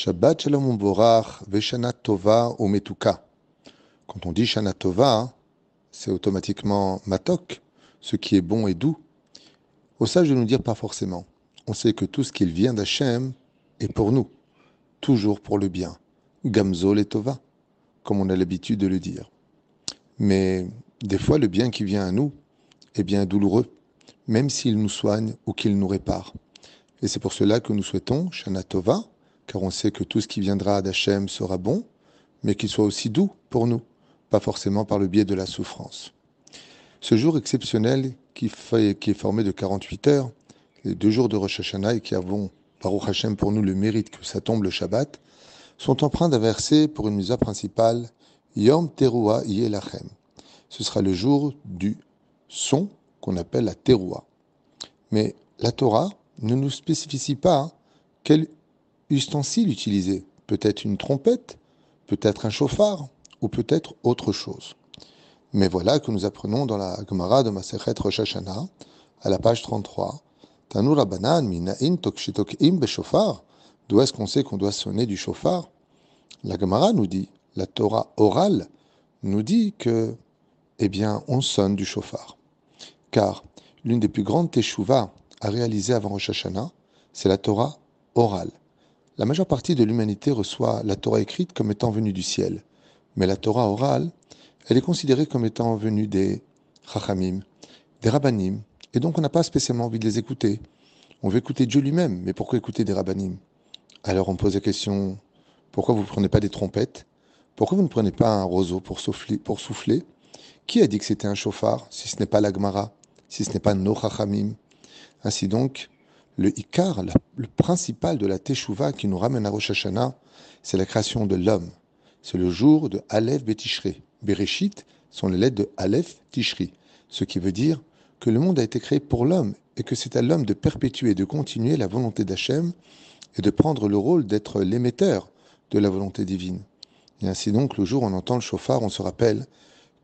Shabbat Shalom Borach Veshana Tova Metuka. Quand on dit Shana Tova, c'est automatiquement Matok, ce qui est bon et doux. Au sage de nous dire pas forcément. On sait que tout ce qui vient d'Hachem est pour nous, toujours pour le bien. Gamzol et Tova, comme on a l'habitude de le dire. Mais des fois, le bien qui vient à nous est bien douloureux, même s'il nous soigne ou qu'il nous répare. Et c'est pour cela que nous souhaitons Shana Tova, car on sait que tout ce qui viendra d'Hachem sera bon, mais qu'il soit aussi doux pour nous pas forcément par le biais de la souffrance. Ce jour exceptionnel qui, qui est formé de 48 heures, les deux jours de Rosh Hashanah et qui avons, Baruch Hashem, pour nous le mérite que ça tombe le Shabbat, sont empreints d'un verset pour une mise principale, Yom Teruah Yelachem. Ce sera le jour du son qu'on appelle la Teruah. Mais la Torah ne nous spécifie pas quel ustensile utiliser. Peut-être une trompette, peut-être un chauffard, ou peut-être autre chose. Mais voilà que nous apprenons dans la Gemara de Masechet Rosh Hashanah, à la page 33, Tanura banan minain tokshitokim beshofar. D'où est-ce qu'on sait qu'on doit sonner du chauffard? La Gemara nous dit, la Torah orale nous dit que, eh bien, on sonne du chauffard. Car l'une des plus grandes teshuvah à réaliser avant Rosh Hashanah, c'est la Torah orale. La majeure partie de l'humanité reçoit la Torah écrite comme étant venue du ciel. Mais la Torah orale, elle est considérée comme étant venue des Chachamim, des Rabbanim, et donc on n'a pas spécialement envie de les écouter. On veut écouter Dieu lui-même, mais pourquoi écouter des Rabbanim? Alors on pose la question, pourquoi vous ne prenez pas des trompettes? Pourquoi vous ne prenez pas un roseau pour souffler, pour souffler? Qui a dit que c'était un chauffard, si ce n'est pas l'Agmara, si ce n'est pas nos Chachamim? Ainsi donc, le Ikar, le principal de la Teshuvah qui nous ramène à Rosh Hashanah, c'est la création de l'homme c'est le jour de Aleph Betishri. Bereshit sont les lettres de Aleph Tishri, ce qui veut dire que le monde a été créé pour l'homme et que c'est à l'homme de perpétuer et de continuer la volonté d'Hachem et de prendre le rôle d'être l'émetteur de la volonté divine. Et ainsi donc, le jour où on entend le chauffard, on se rappelle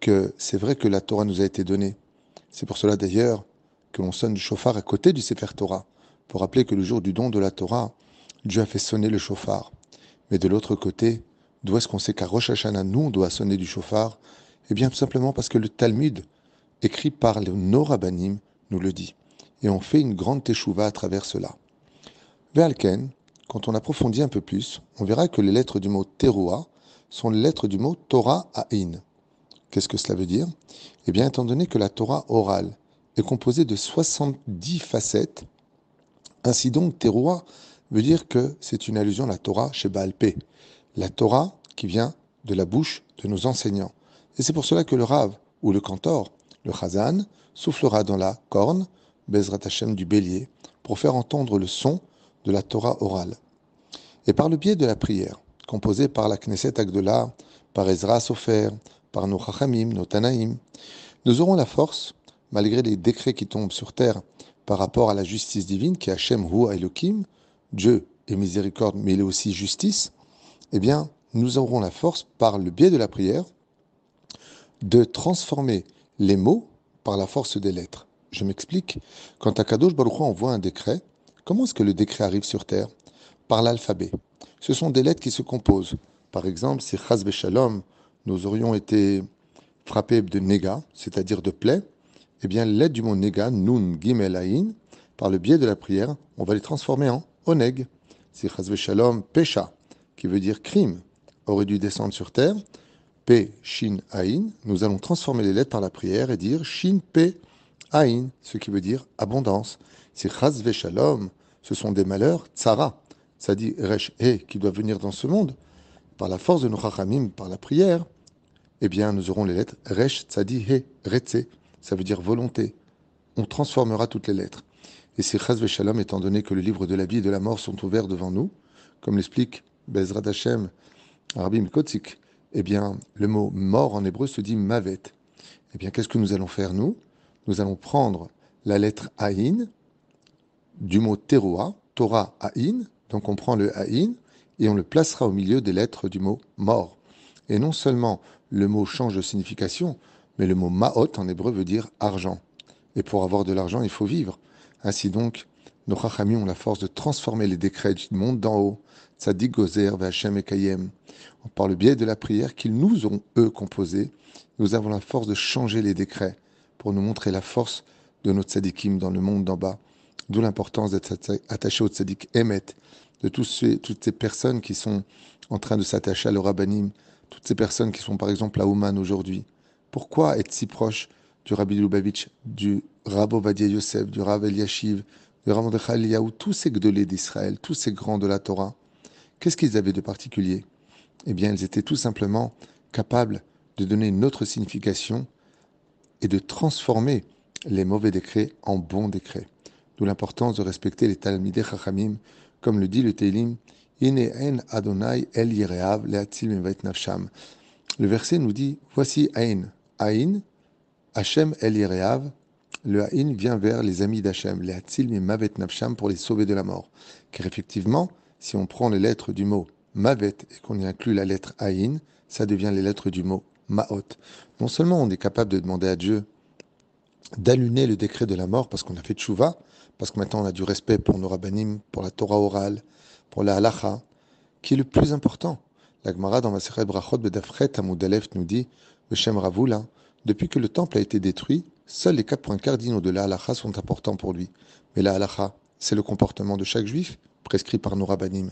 que c'est vrai que la Torah nous a été donnée. C'est pour cela d'ailleurs que l'on sonne du chauffard à côté du Sefer Torah, pour rappeler que le jour du don de la Torah, Dieu a fait sonner le chauffard. Mais de l'autre côté, D'où est-ce qu'on sait qu'à Rosh Hashanah, nous, on doit sonner du chauffard? Eh bien, tout simplement parce que le Talmud, écrit par les Norabanim, nous le dit. Et on fait une grande teshuva à travers cela. Ve'alken, quand on approfondit un peu plus, on verra que les lettres du mot teruah sont les lettres du mot Torah Ain. Qu'est-ce que cela veut dire? Eh bien, étant donné que la Torah orale est composée de 70 facettes, ainsi donc teruah veut dire que c'est une allusion à la Torah chez Baal la Torah qui vient de la bouche de nos enseignants. Et c'est pour cela que le Rav ou le Cantor, le Chazan, soufflera dans la corne, Bezrat Hashem du bélier, pour faire entendre le son de la Torah orale. Et par le biais de la prière, composée par la Knesset Agdola, par Ezra Sofer, par nos Chachamim, nos Tanaïm, nous aurons la force, malgré les décrets qui tombent sur terre par rapport à la justice divine qui est Hashem Hu Elohim, Dieu est miséricorde, mais il est aussi justice, eh bien, nous aurons la force, par le biais de la prière, de transformer les mots par la force des lettres. Je m'explique. Quand Akadosh Baruch envoie un décret, comment est-ce que le décret arrive sur terre? Par l'alphabet. Ce sont des lettres qui se composent. Par exemple, si Chaz Shalom, nous aurions été frappés de nega, c'est-à-dire de plaie, eh bien, lettres du mot nega, nun, gimel, aïn, par le biais de la prière, on va les transformer en oneg. Si Chaz Shalom, pécha, qui veut dire crime, aurait dû descendre sur terre, P, Shin, Ain, nous allons transformer les lettres par la prière et dire Shin, P, Ain, ce qui veut dire abondance. C'est Chaz Shalom, ce sont des malheurs, Tzara, ça dit Resh, He, qui doit venir dans ce monde, par la force de nos Chachamim, par la prière, eh bien, nous aurons les lettres Resh, Tzadi, He, Retse, ça veut dire volonté. On transformera toutes les lettres. Et c'est Chaz Shalom, étant donné que le livre de la vie et de la mort sont ouverts devant nous, comme l'explique Bezrat Hashem, Rabbi Kotzik, eh bien, le mot mort en hébreu se dit mavet. Eh bien, qu'est-ce que nous allons faire, nous? Nous allons prendre la lettre Aïn du mot teroa, Torah Aïn, donc on prend le Aïn et on le placera au milieu des lettres du mot mort. Et non seulement le mot change de signification, mais le mot Maot en hébreu veut dire argent. Et pour avoir de l'argent, il faut vivre. Ainsi donc, nos Chachamim ont la force de transformer les décrets du monde d'en haut, Tzadik Gozer, Vachem et Kayem. Par le biais de la prière qu'ils nous ont, eux, composés, nous avons la force de changer les décrets pour nous montrer la force de nos tzadikim dans le monde d'en bas. D'où l'importance d'être attaché au tzadik Emet, de tous ces, toutes ces personnes qui sont en train de s'attacher à leur rabbanim, toutes ces personnes qui sont par exemple à Ouman aujourd'hui. Pourquoi être si proche du Rabbi Lubavitch, du Rabbi Vadia Yosef, du Rav Eliashiv, du Rav Eliyahu, tous ces gdolés d'Israël, tous ces grands de la Torah Qu'est-ce qu'ils avaient de particulier? Eh bien, ils étaient tout simplement capables de donner une autre signification et de transformer les mauvais décrets en bons décrets. D'où l'importance de respecter les Talmidei Chachamim, comme le dit le Teilim, en Adonai El Nafsham. Le verset nous dit Voici Ain. Ain, Hachem El Yereav. Le Ain vient vers les amis d'Hachem, les Mavet Nafsham, pour les sauver de la mort. Car effectivement, si on prend les lettres du mot Mavet et qu'on y inclut la lettre Ain, ça devient les lettres du mot Maot. Non seulement on est capable de demander à Dieu d'allumer le décret de la mort parce qu'on a fait tchouva, parce que maintenant on a du respect pour nos rabbinim, pour la Torah orale, pour la halacha, qui est le plus important. La Gemara dans Maseret Brachot Bedafret Amoudalef nous dit, le Shem Ravula, depuis que le temple a été détruit, seuls les quatre points cardinaux de la sont importants pour lui. Mais la halacha, c'est le comportement de chaque juif, prescrit par nos rabbinim.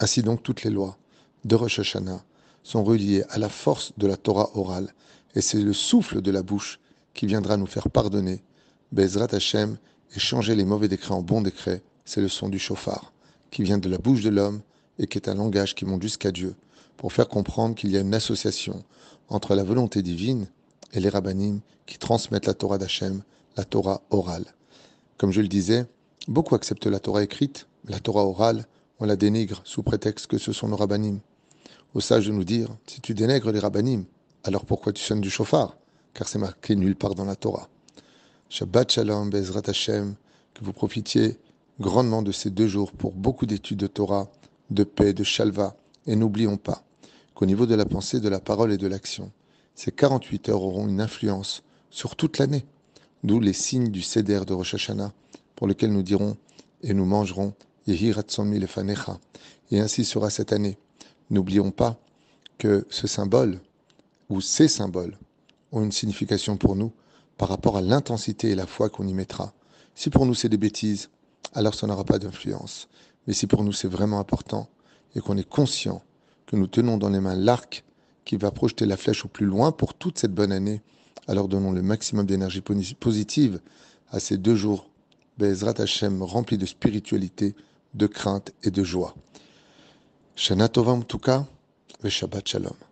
Ainsi donc, toutes les lois de Rosh Hashanah sont reliées à la force de la Torah orale, et c'est le souffle de la bouche qui viendra nous faire pardonner. Bezrat Hashem et changer les mauvais décrets en bons décrets, c'est le son du chauffard, qui vient de la bouche de l'homme et qui est un langage qui monte jusqu'à Dieu, pour faire comprendre qu'il y a une association entre la volonté divine et les rabbinim qui transmettent la Torah d'Hachem, la Torah orale. Comme je le disais, beaucoup acceptent la Torah écrite, la Torah orale, on la dénigre sous prétexte que ce sont nos rabbinim. Au sage de nous dire, si tu dénègres les rabbinim, alors pourquoi tu sonnes du chauffard? Car c'est marqué nulle part dans la Torah. Shabbat Shalom, Bezrat Hashem, que vous profitiez grandement de ces deux jours pour beaucoup d'études de Torah, de paix, de shalva, et n'oublions pas qu'au niveau de la pensée, de la parole et de l'action, ces 48 heures auront une influence sur toute l'année, d'où les signes du Seder de Rosh Hashanah, pour lequel nous dirons et nous mangerons et ainsi sera cette année. N'oublions pas que ce symbole, ou ces symboles, ont une signification pour nous par rapport à l'intensité et la foi qu'on y mettra. Si pour nous c'est des bêtises, alors ça n'aura pas d'influence. Mais si pour nous c'est vraiment important et qu'on est conscient que nous tenons dans les mains l'arc qui va projeter la flèche au plus loin pour toute cette bonne année, alors donnons le maximum d'énergie positive à ces deux jours, Bezrat Hashem remplis de spiritualité, de crainte et de joie. Shana Shabbat Shalom.